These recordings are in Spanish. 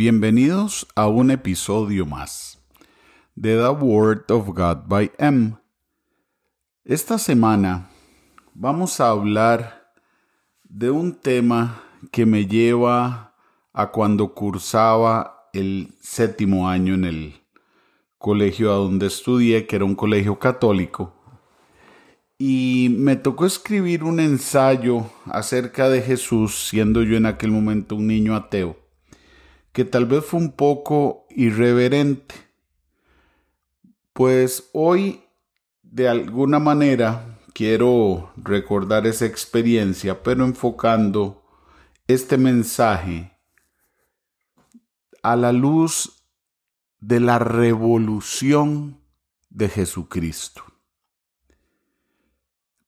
Bienvenidos a un episodio más de The Word of God by M. Esta semana vamos a hablar de un tema que me lleva a cuando cursaba el séptimo año en el colegio a donde estudié, que era un colegio católico. Y me tocó escribir un ensayo acerca de Jesús, siendo yo en aquel momento un niño ateo que tal vez fue un poco irreverente. Pues hoy, de alguna manera, quiero recordar esa experiencia, pero enfocando este mensaje a la luz de la revolución de Jesucristo.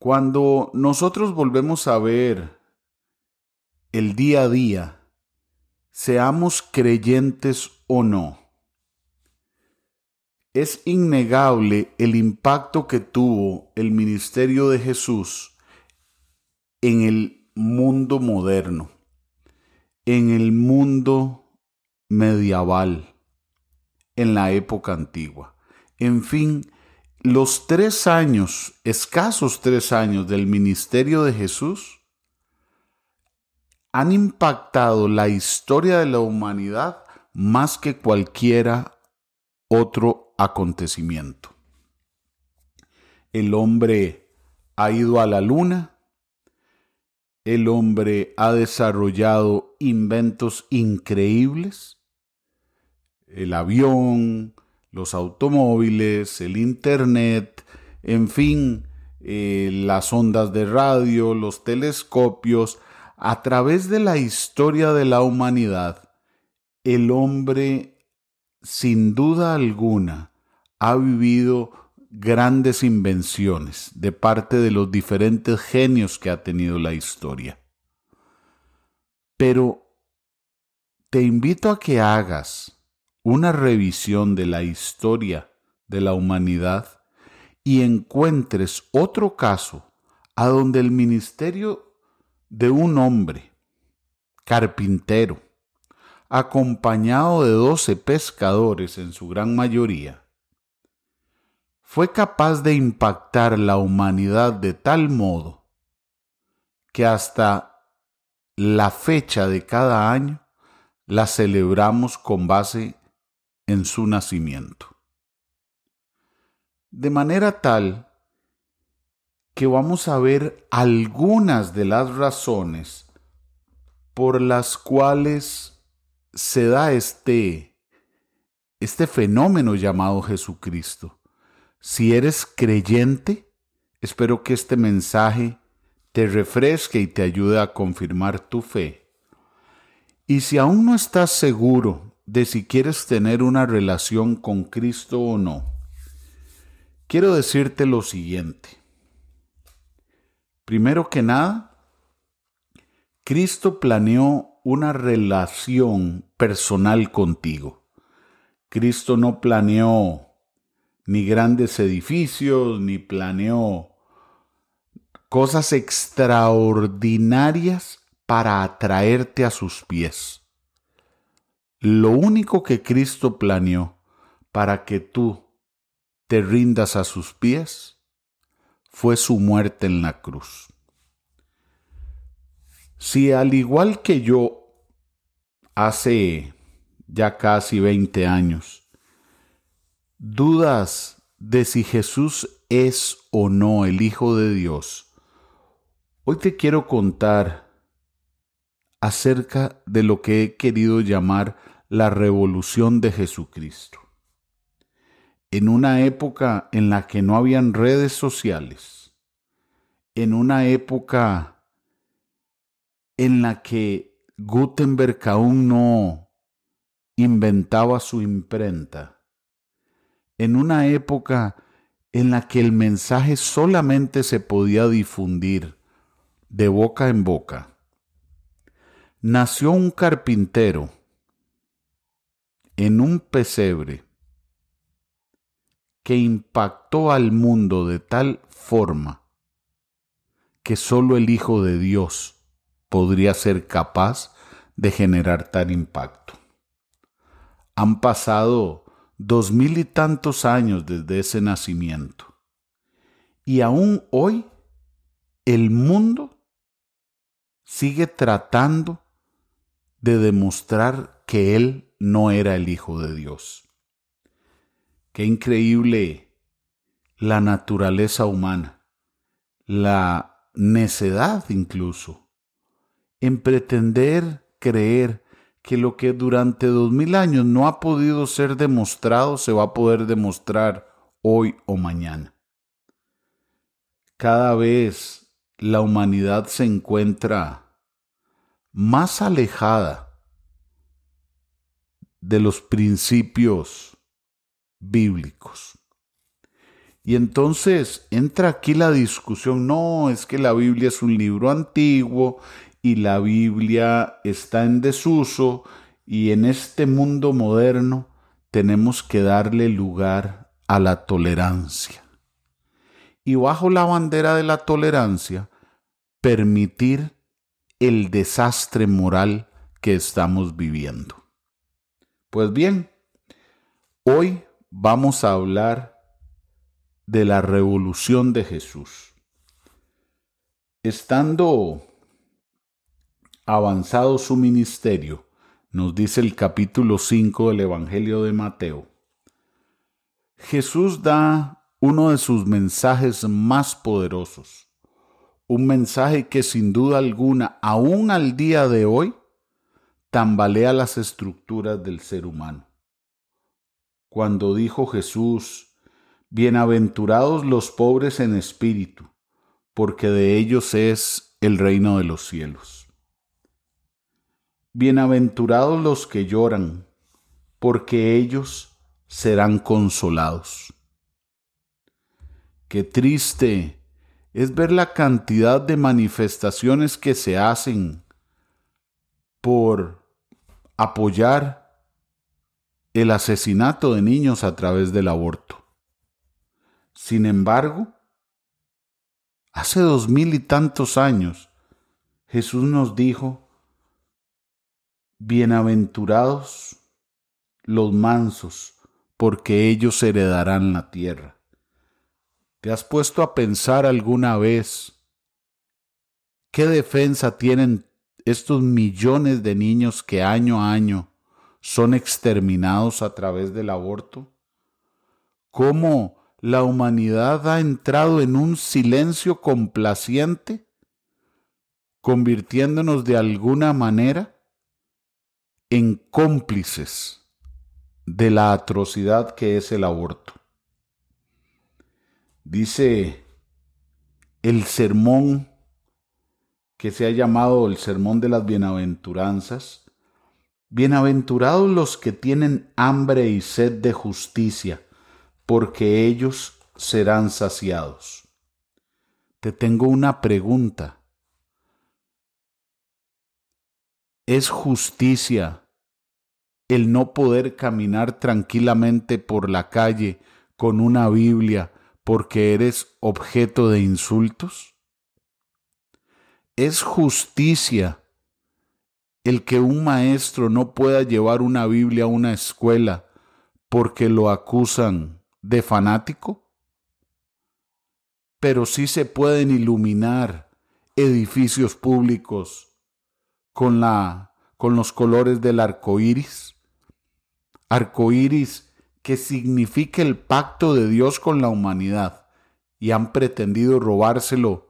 Cuando nosotros volvemos a ver el día a día, seamos creyentes o no, es innegable el impacto que tuvo el ministerio de Jesús en el mundo moderno, en el mundo medieval, en la época antigua. En fin, los tres años, escasos tres años del ministerio de Jesús, han impactado la historia de la humanidad más que cualquiera otro acontecimiento. El hombre ha ido a la luna, el hombre ha desarrollado inventos increíbles, el avión, los automóviles, el Internet, en fin, eh, las ondas de radio, los telescopios, a través de la historia de la humanidad, el hombre, sin duda alguna, ha vivido grandes invenciones de parte de los diferentes genios que ha tenido la historia. Pero te invito a que hagas una revisión de la historia de la humanidad y encuentres otro caso a donde el ministerio de un hombre, carpintero, acompañado de doce pescadores en su gran mayoría, fue capaz de impactar la humanidad de tal modo que hasta la fecha de cada año la celebramos con base en su nacimiento. De manera tal que vamos a ver algunas de las razones por las cuales se da este, este fenómeno llamado Jesucristo. Si eres creyente, espero que este mensaje te refresque y te ayude a confirmar tu fe. Y si aún no estás seguro de si quieres tener una relación con Cristo o no, quiero decirte lo siguiente. Primero que nada, Cristo planeó una relación personal contigo. Cristo no planeó ni grandes edificios, ni planeó cosas extraordinarias para atraerte a sus pies. Lo único que Cristo planeó para que tú te rindas a sus pies fue su muerte en la cruz. Si al igual que yo, hace ya casi 20 años, dudas de si Jesús es o no el Hijo de Dios, hoy te quiero contar acerca de lo que he querido llamar la revolución de Jesucristo en una época en la que no habían redes sociales, en una época en la que Gutenberg aún no inventaba su imprenta, en una época en la que el mensaje solamente se podía difundir de boca en boca, nació un carpintero en un pesebre que impactó al mundo de tal forma que sólo el Hijo de Dios podría ser capaz de generar tal impacto. Han pasado dos mil y tantos años desde ese nacimiento. Y aún hoy el mundo sigue tratando de demostrar que Él no era el Hijo de Dios. Qué increíble la naturaleza humana, la necedad incluso, en pretender creer que lo que durante dos mil años no ha podido ser demostrado se va a poder demostrar hoy o mañana. Cada vez la humanidad se encuentra más alejada de los principios bíblicos. Y entonces entra aquí la discusión, no, es que la Biblia es un libro antiguo y la Biblia está en desuso y en este mundo moderno tenemos que darle lugar a la tolerancia. Y bajo la bandera de la tolerancia, permitir el desastre moral que estamos viviendo. Pues bien, hoy vamos a hablar de la revolución de Jesús. Estando avanzado su ministerio, nos dice el capítulo 5 del Evangelio de Mateo, Jesús da uno de sus mensajes más poderosos, un mensaje que sin duda alguna, aún al día de hoy, tambalea las estructuras del ser humano. Cuando dijo Jesús, Bienaventurados los pobres en espíritu, porque de ellos es el reino de los cielos. Bienaventurados los que lloran, porque ellos serán consolados. Qué triste es ver la cantidad de manifestaciones que se hacen por apoyar el asesinato de niños a través del aborto. Sin embargo, hace dos mil y tantos años, Jesús nos dijo, Bienaventurados los mansos, porque ellos heredarán la tierra. ¿Te has puesto a pensar alguna vez qué defensa tienen estos millones de niños que año a año son exterminados a través del aborto? ¿Cómo la humanidad ha entrado en un silencio complaciente, convirtiéndonos de alguna manera en cómplices de la atrocidad que es el aborto? Dice el sermón que se ha llamado el sermón de las bienaventuranzas. Bienaventurados los que tienen hambre y sed de justicia, porque ellos serán saciados. Te tengo una pregunta. ¿Es justicia el no poder caminar tranquilamente por la calle con una Biblia porque eres objeto de insultos? ¿Es justicia el que un maestro no pueda llevar una Biblia a una escuela porque lo acusan de fanático? Pero sí se pueden iluminar edificios públicos con la con los colores del arco iris. Arco iris que significa el pacto de Dios con la humanidad y han pretendido robárselo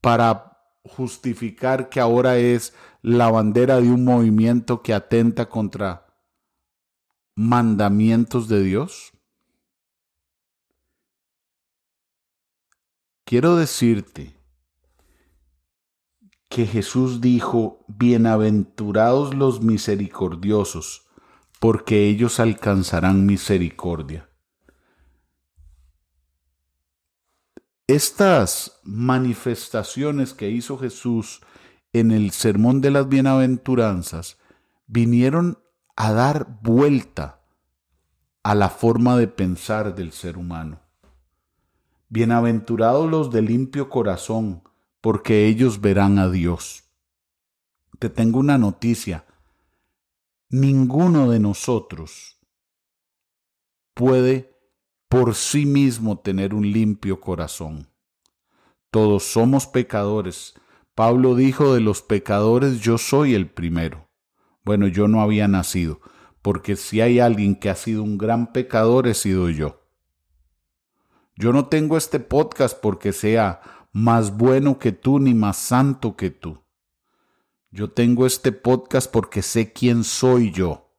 para justificar que ahora es la bandera de un movimiento que atenta contra mandamientos de Dios? Quiero decirte que Jesús dijo, bienaventurados los misericordiosos, porque ellos alcanzarán misericordia. Estas manifestaciones que hizo Jesús en el Sermón de las Bienaventuranzas vinieron a dar vuelta a la forma de pensar del ser humano. Bienaventurados los de limpio corazón, porque ellos verán a Dios. Te tengo una noticia ninguno de nosotros puede por sí mismo tener un limpio corazón. Todos somos pecadores. Pablo dijo de los pecadores yo soy el primero. Bueno, yo no había nacido, porque si hay alguien que ha sido un gran pecador he sido yo. Yo no tengo este podcast porque sea más bueno que tú ni más santo que tú. Yo tengo este podcast porque sé quién soy yo,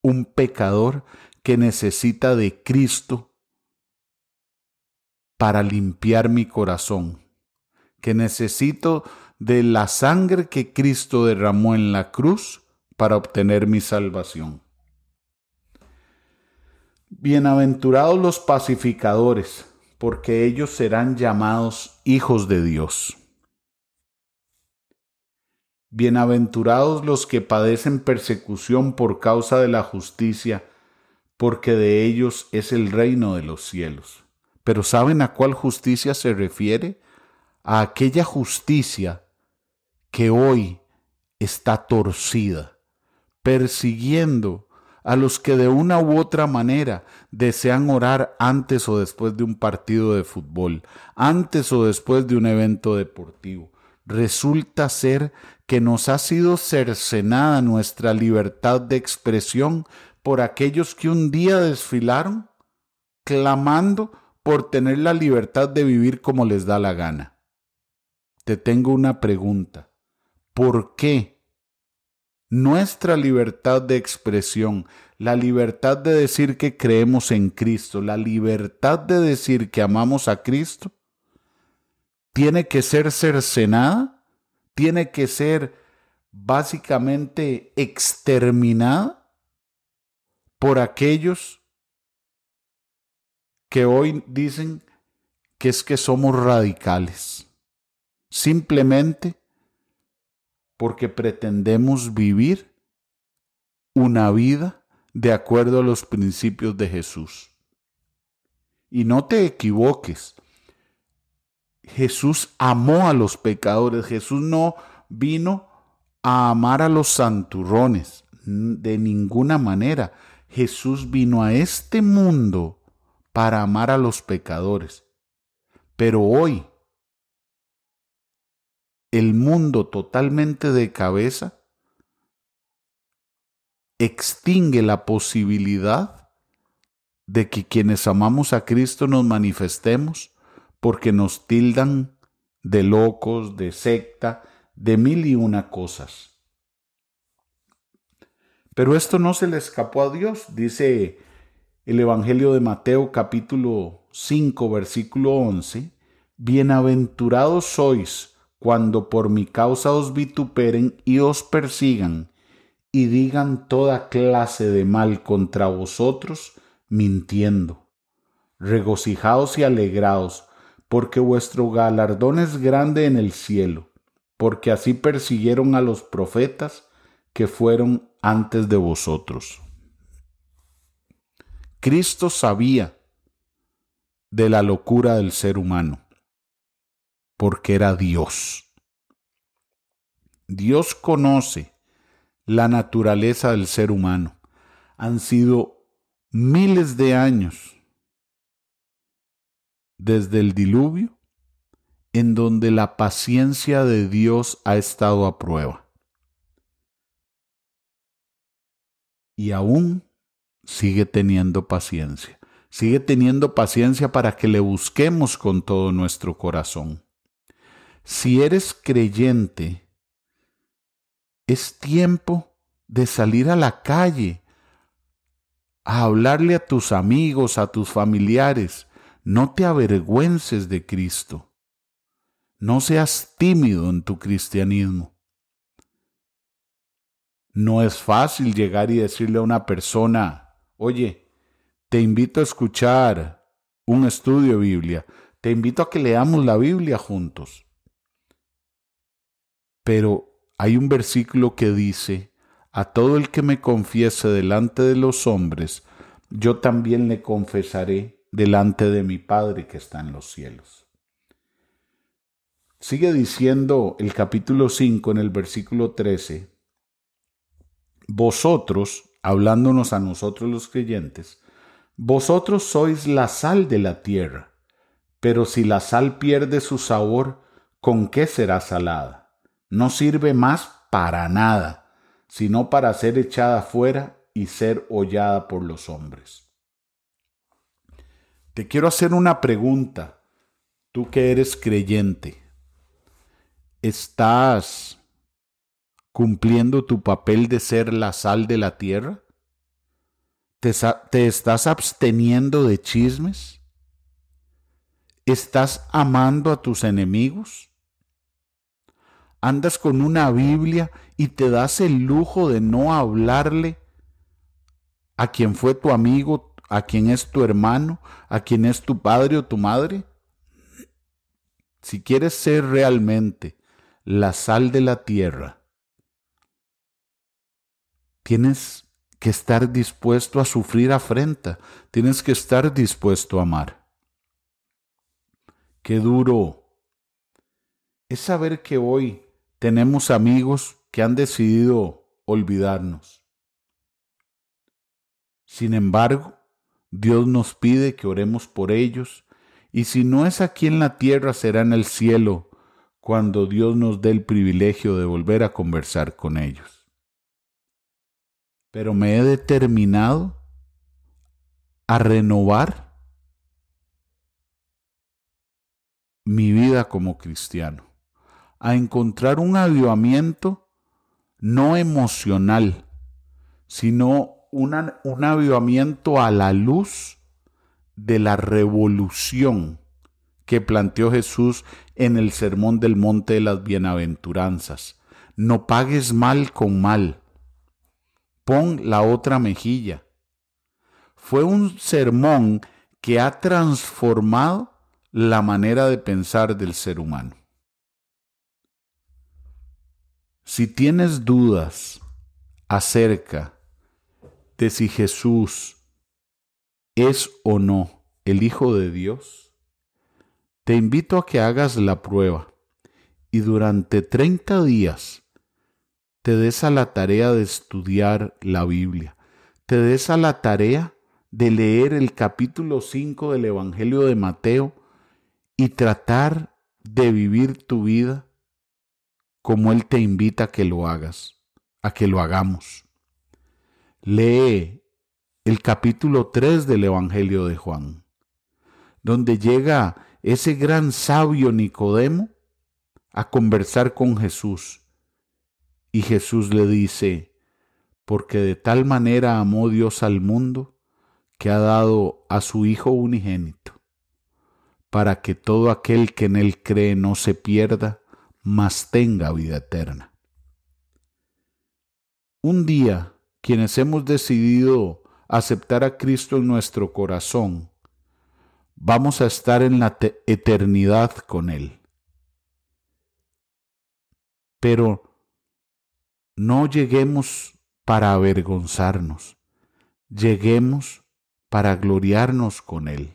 un pecador que necesita de Cristo para limpiar mi corazón, que necesito de la sangre que Cristo derramó en la cruz para obtener mi salvación. Bienaventurados los pacificadores, porque ellos serán llamados hijos de Dios. Bienaventurados los que padecen persecución por causa de la justicia, porque de ellos es el reino de los cielos. Pero ¿saben a cuál justicia se refiere? A aquella justicia que hoy está torcida, persiguiendo a los que de una u otra manera desean orar antes o después de un partido de fútbol, antes o después de un evento deportivo. Resulta ser que nos ha sido cercenada nuestra libertad de expresión por aquellos que un día desfilaron clamando por tener la libertad de vivir como les da la gana. Te tengo una pregunta. ¿Por qué nuestra libertad de expresión, la libertad de decir que creemos en Cristo, la libertad de decir que amamos a Cristo, tiene que ser cercenada, tiene que ser básicamente exterminada por aquellos que hoy dicen que es que somos radicales. Simplemente porque pretendemos vivir una vida de acuerdo a los principios de Jesús. Y no te equivoques, Jesús amó a los pecadores, Jesús no vino a amar a los santurrones, de ninguna manera. Jesús vino a este mundo para amar a los pecadores. Pero hoy el mundo totalmente de cabeza extingue la posibilidad de que quienes amamos a Cristo nos manifestemos porque nos tildan de locos, de secta, de mil y una cosas. Pero esto no se le escapó a Dios, dice el Evangelio de Mateo capítulo 5 versículo 11, Bienaventurados sois cuando por mi causa os vituperen y os persigan y digan toda clase de mal contra vosotros, mintiendo. Regocijaos y alegraos, porque vuestro galardón es grande en el cielo, porque así persiguieron a los profetas que fueron antes de vosotros. Cristo sabía de la locura del ser humano porque era Dios. Dios conoce la naturaleza del ser humano. Han sido miles de años desde el diluvio en donde la paciencia de Dios ha estado a prueba. Y aún sigue teniendo paciencia. Sigue teniendo paciencia para que le busquemos con todo nuestro corazón. Si eres creyente, es tiempo de salir a la calle, a hablarle a tus amigos, a tus familiares. No te avergüences de Cristo. No seas tímido en tu cristianismo. No es fácil llegar y decirle a una persona, oye, te invito a escuchar un estudio de Biblia, te invito a que leamos la Biblia juntos. Pero hay un versículo que dice, a todo el que me confiese delante de los hombres, yo también le confesaré delante de mi Padre que está en los cielos. Sigue diciendo el capítulo 5 en el versículo 13, vosotros, hablándonos a nosotros los creyentes, vosotros sois la sal de la tierra, pero si la sal pierde su sabor, ¿con qué será salada? No sirve más para nada, sino para ser echada fuera y ser hollada por los hombres. Te quiero hacer una pregunta, tú que eres creyente. ¿Estás cumpliendo tu papel de ser la sal de la tierra? ¿Te, estás absteniendo de chismes? ¿Estás amando a tus enemigos? ¿Andas con una Biblia y te das el lujo de no hablarle a quien fue tu amigo, a quien es tu hermano, a quien es tu padre o tu madre? Si quieres ser realmente la sal de la tierra, tienes que estar dispuesto a sufrir afrenta, tienes que estar dispuesto a amar. Qué duro es saber que hoy tenemos amigos que han decidido olvidarnos. Sin embargo, Dios nos pide que oremos por ellos, y si no es aquí en la tierra, será en el cielo, cuando Dios nos dé el privilegio de volver a conversar con ellos pero me he determinado a renovar mi vida como cristiano, a encontrar un avivamiento no emocional, sino un avivamiento a la luz de la revolución que planteó Jesús en el Sermón del Monte de las Bienaventuranzas. No pagues mal con mal pon la otra mejilla. Fue un sermón que ha transformado la manera de pensar del ser humano. Si tienes dudas acerca de si Jesús es o no el Hijo de Dios, te invito a que hagas la prueba y durante 30 días te des a la tarea de estudiar la Biblia, te des a la tarea de leer el capítulo 5 del Evangelio de Mateo y tratar de vivir tu vida como Él te invita a que lo hagas, a que lo hagamos. Lee el capítulo 3 del Evangelio de Juan, donde llega ese gran sabio Nicodemo a conversar con Jesús y Jesús le dice, porque de tal manera amó Dios al mundo, que ha dado a su Hijo unigénito, para que todo aquel que en él cree no se pierda, mas tenga vida eterna. Un día, quienes hemos decidido aceptar a Cristo en nuestro corazón, vamos a estar en la eternidad con Él. Pero no lleguemos para avergonzarnos, lleguemos para gloriarnos con Él.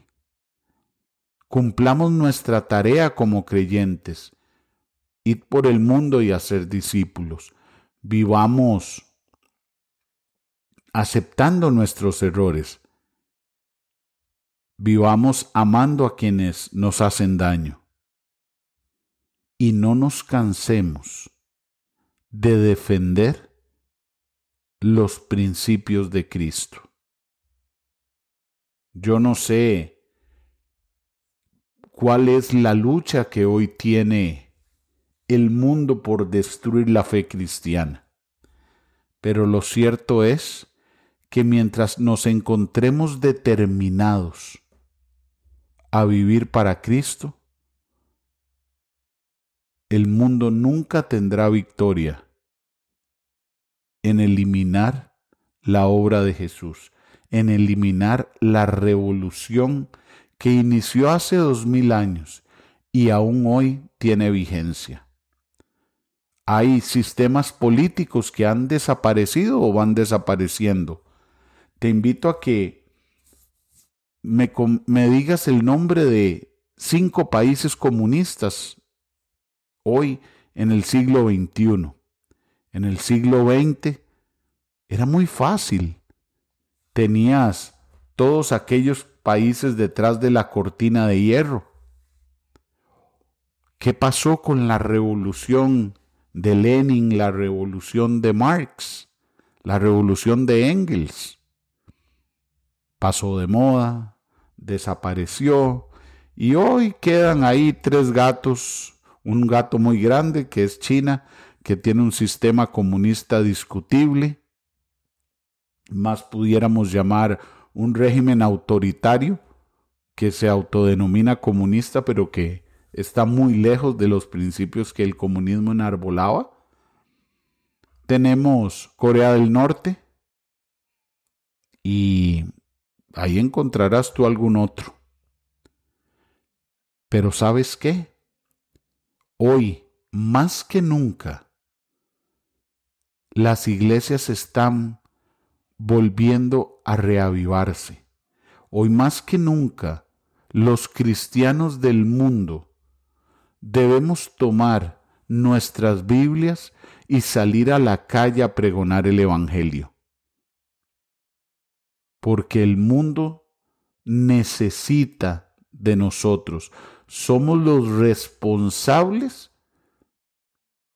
Cumplamos nuestra tarea como creyentes, id por el mundo y hacer discípulos. Vivamos aceptando nuestros errores. Vivamos amando a quienes nos hacen daño. Y no nos cansemos de defender los principios de Cristo. Yo no sé cuál es la lucha que hoy tiene el mundo por destruir la fe cristiana, pero lo cierto es que mientras nos encontremos determinados a vivir para Cristo, el mundo nunca tendrá victoria en eliminar la obra de Jesús, en eliminar la revolución que inició hace dos mil años y aún hoy tiene vigencia. Hay sistemas políticos que han desaparecido o van desapareciendo. Te invito a que me, digas el nombre de cinco países comunistas hoy en el siglo XXI. En el siglo XX era muy fácil. Tenías todos aquellos países detrás de la cortina de hierro. ¿Qué pasó con la revolución de Lenin, la revolución de Marx, la revolución de Engels? Pasó de moda, desapareció y hoy quedan ahí tres gatos, un gato muy grande que es China, que tiene un sistema comunista discutible, más pudiéramos llamar un régimen autoritario que se autodenomina comunista, pero que está muy lejos de los principios que el comunismo enarbolaba. Tenemos Corea del Norte y ahí encontrarás tú algún otro. Pero ¿sabes qué? Hoy, más que nunca, las iglesias están volviendo a reavivarse. Hoy más que nunca, los cristianos del mundo debemos tomar nuestras Biblias y salir a la calle a pregonar el Evangelio. Porque el mundo necesita de nosotros. Somos los responsables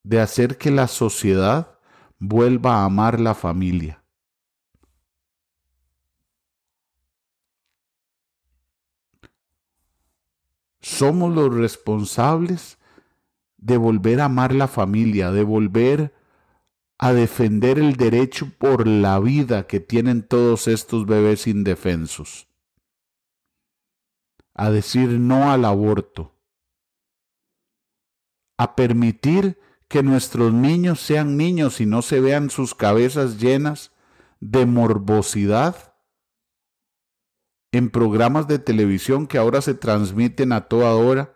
de hacer que la sociedad vuelva a amar la familia. somos los responsables de volver a amar la familia, de volver a defender el derecho por la vida que tienen todos estos bebés indefensos, a decir no al aborto, a permitir que nuestros niños sean niños y no se vean sus cabezas llenas de morbosidad en programas de televisión que ahora se transmiten a toda hora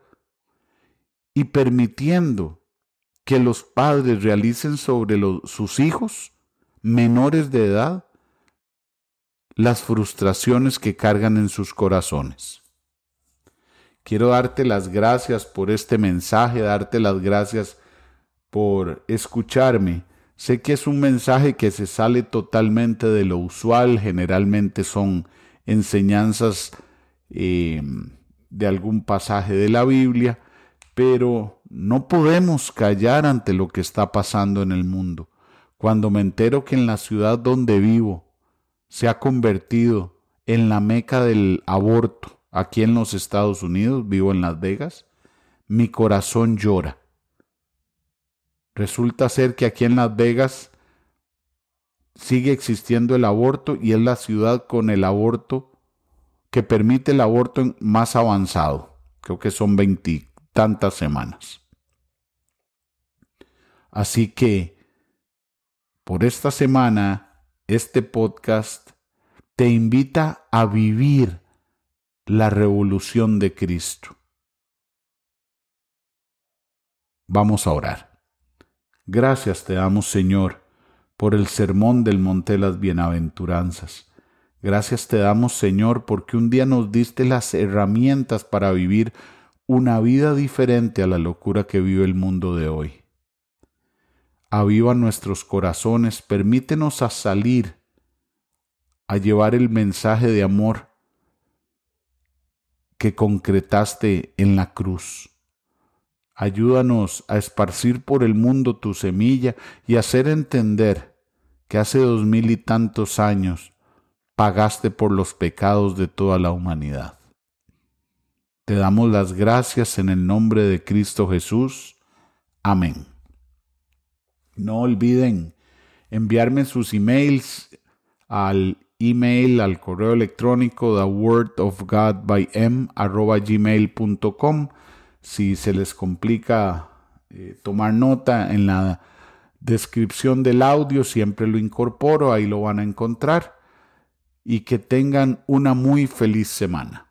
y permitiendo que los padres realicen sobre sus hijos menores de edad las frustraciones que cargan en sus corazones. Quiero darte las gracias por este mensaje, darte las gracias por escucharme. Sé que es un mensaje que se sale totalmente de lo usual, generalmente son enseñanzas eh, de algún pasaje de la Biblia, pero no podemos callar ante lo que está pasando en el mundo. Cuando me entero que en la ciudad donde vivo se ha convertido en la meca del aborto, aquí en los Estados Unidos, vivo en Las Vegas, mi corazón llora. Resulta ser que aquí en Las Vegas sigue existiendo el aborto y es la ciudad con el aborto que permite el aborto más avanzado. Creo que son veintitantas semanas. Así que por esta semana, este podcast te invita a vivir la revolución de Cristo. Vamos a orar. Gracias te damos, Señor por el sermón del monte de las bienaventuranzas. Gracias te damos, Señor, porque un día nos diste las herramientas para vivir una vida diferente a la locura que vive el mundo de hoy. Aviva nuestros corazones, permítenos a salir, a llevar el mensaje de amor que concretaste en la cruz. Ayúdanos a esparcir por el mundo tu semilla y hacer entender que hace dos mil y tantos años pagaste por los pecados de toda la humanidad. Te damos las gracias en el nombre de Cristo Jesús. Amén. No olviden enviarme sus emails al email, al correo electrónico the word of God by m gmail.com si se les complica eh, tomar nota en la descripción del audio, siempre lo incorporo, ahí lo van a encontrar. Y que tengan una muy feliz semana.